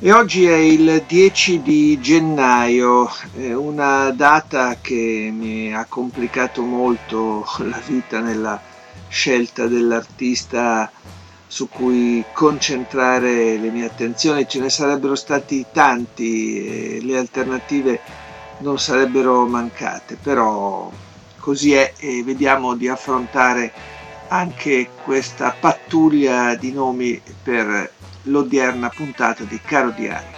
E oggi è il 10 di gennaio, una data che mi ha complicato molto la vita nella scelta dell'artista su cui concentrare le mie attenzioni. Ce ne sarebbero stati tanti le alternative non sarebbero mancate, però così è e vediamo di affrontare anche questa pattuglia di nomi per l'odierna puntata di Caro Diario.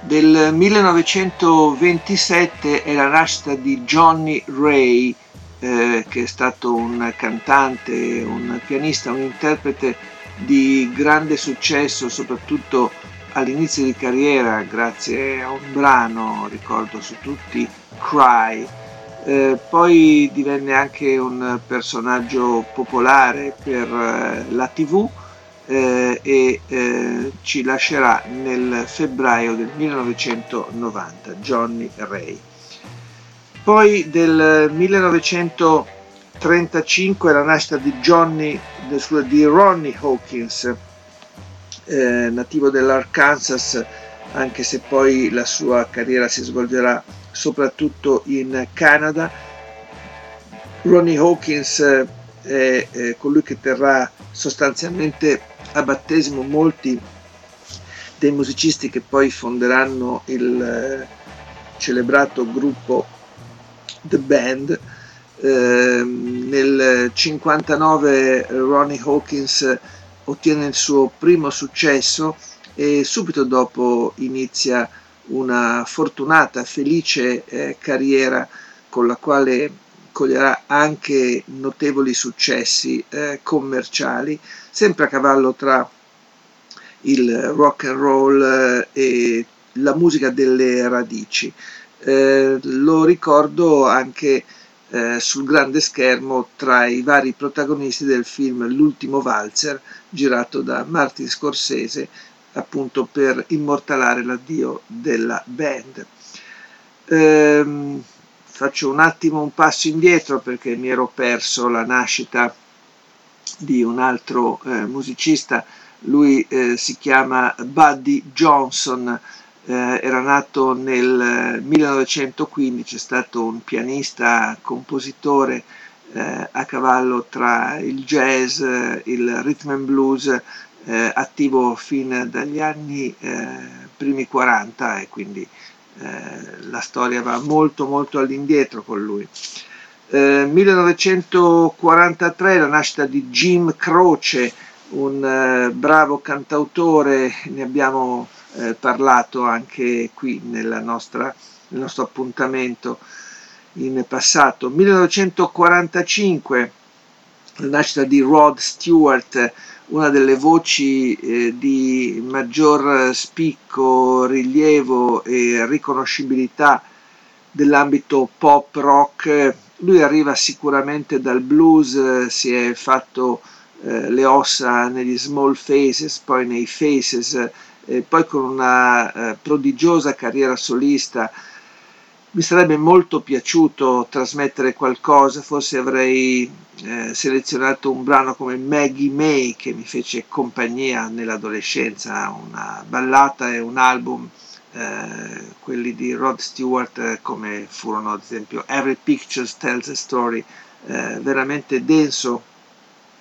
Del 1927 è la nascita di Johnny Ray, eh, che è stato un cantante, un pianista, un interprete di grande successo, soprattutto all'inizio di carriera, grazie a un brano, ricordo su tutti, Cry. Eh, poi divenne anche un personaggio popolare per eh, la TV eh, e eh, ci lascerà nel febbraio del 1990 Johnny Ray. Poi del 1935 la nascita di, Johnny, di Ronnie Hawkins, eh, nativo dell'Arkansas, anche se poi la sua carriera si svolgerà soprattutto in Canada. Ronnie Hawkins è colui che terrà sostanzialmente a battesimo molti dei musicisti che poi fonderanno il eh, celebrato gruppo The Band. Eh, nel 59 Ronnie Hawkins ottiene il suo primo successo e subito dopo inizia una fortunata, felice eh, carriera con la quale coglierà anche notevoli successi eh, commerciali, sempre a cavallo tra il rock and roll eh, e la musica delle radici. Eh, lo ricordo anche eh, sul grande schermo tra i vari protagonisti del film L'ultimo valzer, girato da Martin Scorsese appunto per immortalare l'addio della band. Ehm, faccio un attimo un passo indietro perché mi ero perso la nascita di un altro eh, musicista, lui eh, si chiama Buddy Johnson, eh, era nato nel 1915, è stato un pianista, compositore eh, a cavallo tra il jazz, il rhythm and blues, eh, attivo fin dagli anni eh, primi 40 e quindi eh, la storia va molto molto all'indietro con lui. Eh, 1943 la nascita di Jim Croce, un eh, bravo cantautore, ne abbiamo eh, parlato anche qui nostra, nel nostro appuntamento in passato. 1945 la nascita di Rod Stewart, una delle voci eh, di maggior spicco, rilievo e riconoscibilità dell'ambito pop rock. Lui arriva sicuramente dal blues, si è fatto eh, le ossa negli small faces, poi nei faces, eh, poi con una eh, prodigiosa carriera solista mi sarebbe molto piaciuto trasmettere qualcosa, forse avrei eh, selezionato un brano come Maggie May che mi fece compagnia nell'adolescenza, una ballata e un album, eh, quelli di Rod Stewart eh, come furono ad esempio Every Picture Tells a Story, eh, veramente denso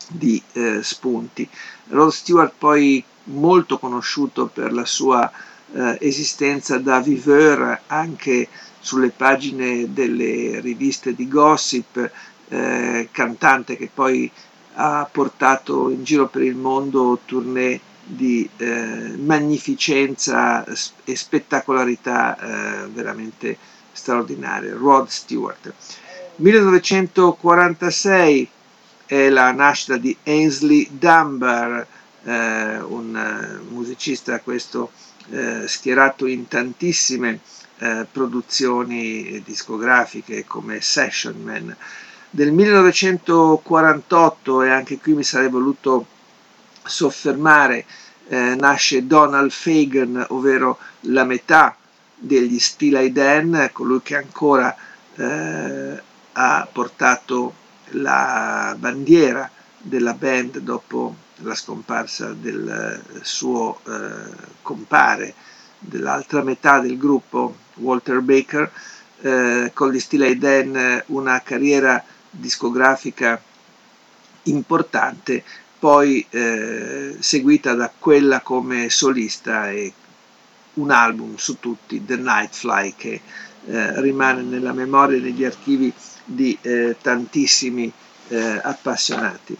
di eh, spunti. Rod Stewart poi molto conosciuto per la sua eh, esistenza da viveur anche sulle pagine delle riviste di gossip, eh, cantante che poi ha portato in giro per il mondo tournée di eh, magnificenza e spettacolarità eh, veramente straordinarie. Rod Stewart. 1946 è la nascita di Ainsley Dunbar, eh, un eh, musicista questo eh, schierato in tantissime eh, produzioni discografiche come Session Man. Del 1948, e anche qui mi sarei voluto soffermare, eh, nasce Donald Fagan, ovvero la metà degli Steely Dan, colui che ancora eh, ha portato la bandiera della band dopo la scomparsa del suo eh, compare dell'altra metà del gruppo Walter Baker eh, con gli Steely Dan una carriera discografica importante poi eh, seguita da quella come solista e un album su tutti, The Nightfly, che eh, rimane nella memoria e negli archivi di eh, tantissimi eh, appassionati.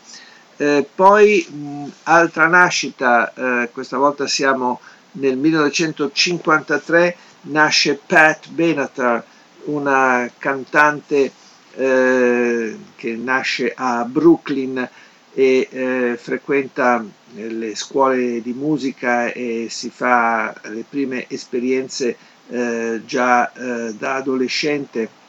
Eh, poi mh, altra nascita, eh, questa volta siamo nel 1953, nasce Pat Benatar, una cantante che nasce a Brooklyn e eh, frequenta eh, le scuole di musica e si fa le prime esperienze eh, già eh, da adolescente.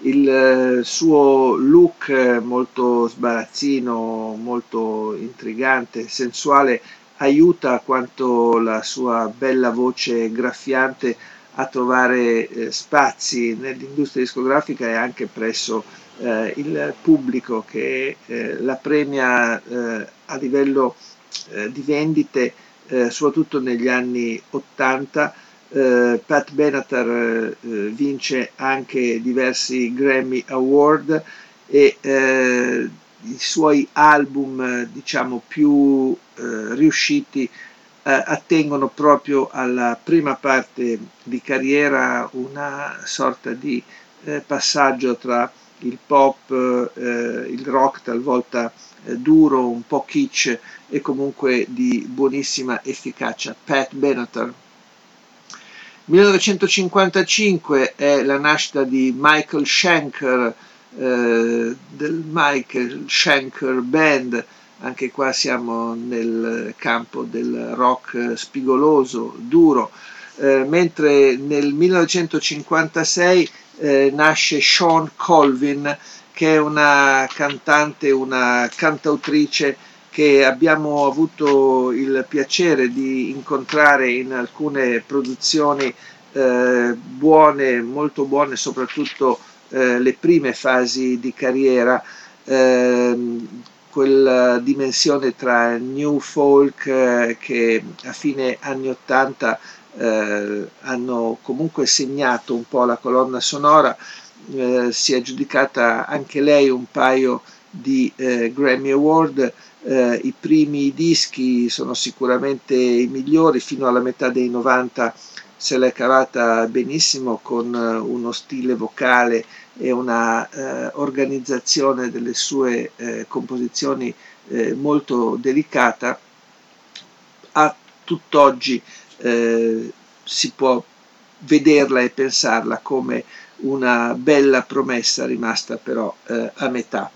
Il eh, suo look molto sbarazzino, molto intrigante, sensuale, aiuta quanto la sua bella voce graffiante a trovare eh, spazi nell'industria discografica e anche presso eh, il pubblico che eh, la premia eh, a livello eh, di vendite, eh, soprattutto negli anni 80. Pat Benatar vince anche diversi Grammy Award e i suoi album diciamo più riusciti attengono proprio alla prima parte di carriera una sorta di passaggio tra il pop, eh, il rock talvolta eh, duro, un po' kitsch e comunque di buonissima efficacia. Pat Benatar. 1955 è la nascita di Michael Schenker, eh, del Michael Schenker Band, anche qua siamo nel campo del rock spigoloso, duro, eh, mentre nel 1956 eh, nasce Sean Colvin, che è una cantante, una cantautrice che abbiamo avuto il piacere di incontrare in alcune produzioni eh, buone, molto buone, soprattutto eh, le prime fasi di carriera, ehm, quella dimensione tra new folk eh, che a fine anni 80 eh, hanno comunque segnato un po' la colonna sonora, eh, si è aggiudicata anche lei un paio di eh, Grammy Award, eh, i primi dischi sono sicuramente i migliori, fino alla metà dei 90 se l'è cavata benissimo con eh, uno stile vocale e una eh, organizzazione delle sue composizioni molto delicata. A tutt'oggi eh, si può vederla e pensarla come una bella promessa rimasta però eh, a metà.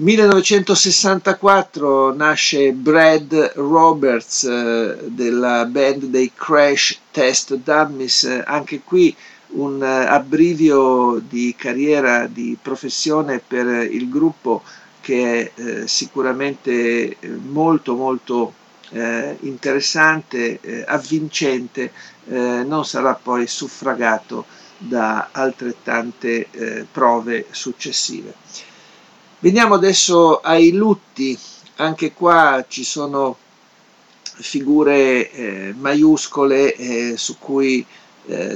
1964 nasce Brad Roberts eh, della band dei Crash Test Dummies, anche qui un eh, abbrivio di carriera, di professione per il gruppo che è eh, sicuramente molto molto interessante, avvincente, non sarà poi suffragato da altrettante prove successive. Veniamo adesso ai lutti, anche qua ci sono figure eh, maiuscole eh, su cui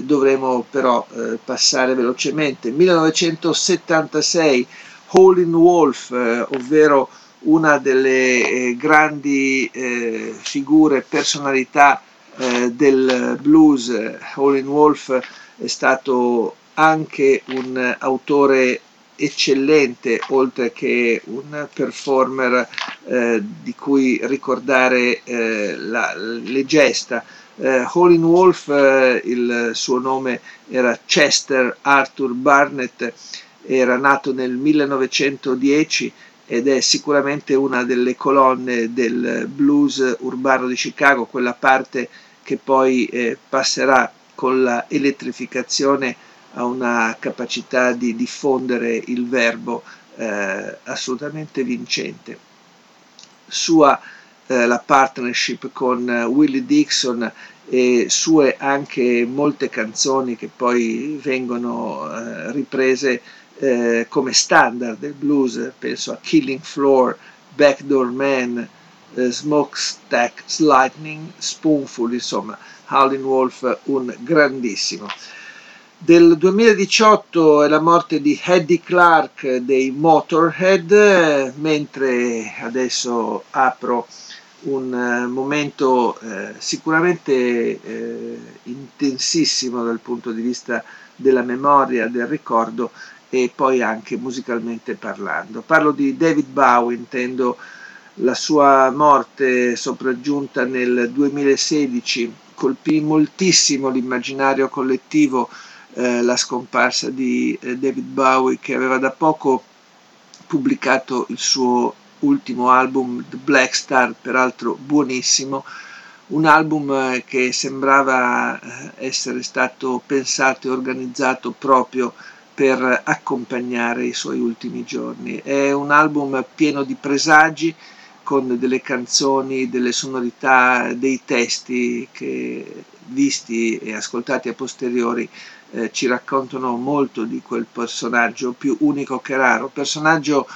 dovremo però passare velocemente. 1976 Hole in Wolf, ovvero una delle eh, grandi eh, figure, personalità eh, del blues, Howlin' Wolf è stato anche un autore eccellente, oltre che un performer eh, di cui ricordare eh, la, le gesta. Eh, Howlin' Wolf, il suo nome era Chester Arthur Barnett, era nato nel 1910 ed è sicuramente una delle colonne del blues urbano di Chicago, quella parte che poi eh, passerà con la elettrificazione a una capacità di diffondere il verbo eh, assolutamente vincente. Sua eh, la partnership con Willie Dixon e sue anche molte canzoni che poi vengono eh, riprese eh, come standard del blues, penso a Killing Floor, Backdoor Man, eh, Smokestack Lightning, Spoonful, insomma, Howlin' Wolf un grandissimo. Del 2018 è la morte di Eddie Clark dei Motorhead, mentre adesso apro un uh, momento eh, sicuramente eh, intensissimo dal punto di vista della memoria, del ricordo e poi anche musicalmente parlando. Parlo di David Bowie, intendo la sua morte sopraggiunta nel 2016 colpì moltissimo l'immaginario collettivo eh, la scomparsa di eh, David Bowie che aveva da poco pubblicato il suo ultimo album The Black Star, peraltro buonissimo, un album eh, che sembrava eh, essere stato pensato e organizzato proprio per accompagnare i suoi ultimi giorni. È un album pieno di presagi, con delle canzoni, delle sonorità, dei testi che visti e ascoltati a posteriori eh, ci raccontano molto di quel personaggio più unico che raro, personaggio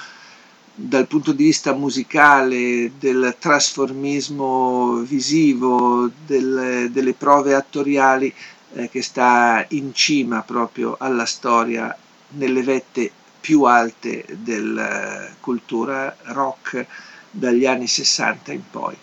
dal punto di vista musicale, del trasformismo visivo, del, delle prove attoriali eh, che sta in cima proprio alla storia nelle vette più alte della cultura rock dagli anni 60 in poi.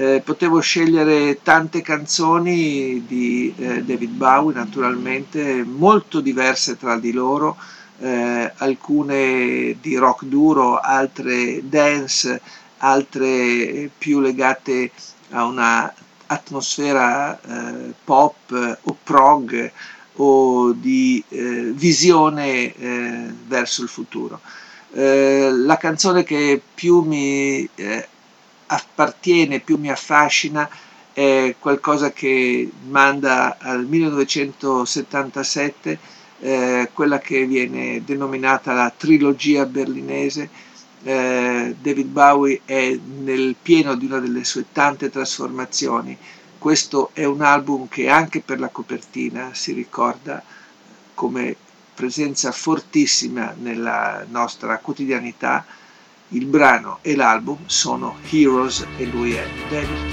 Eh, potevo scegliere tante canzoni di eh, David Bowie, naturalmente, molto diverse tra di loro, eh, alcune di rock duro, altre dance, altre più legate a una atmosfera eh, pop o prog o di eh, visione eh, verso il futuro. La canzone che più mi appartiene, più mi affascina è qualcosa che manda al 1977, eh, quella che viene denominata la trilogia berlinese. Eh, David Bowie è nel pieno di una delle sue tante trasformazioni. Questo è un album che anche per la copertina si ricorda come presenza fortissima nella nostra quotidianità. Il brano e l'album sono Heroes e lui è David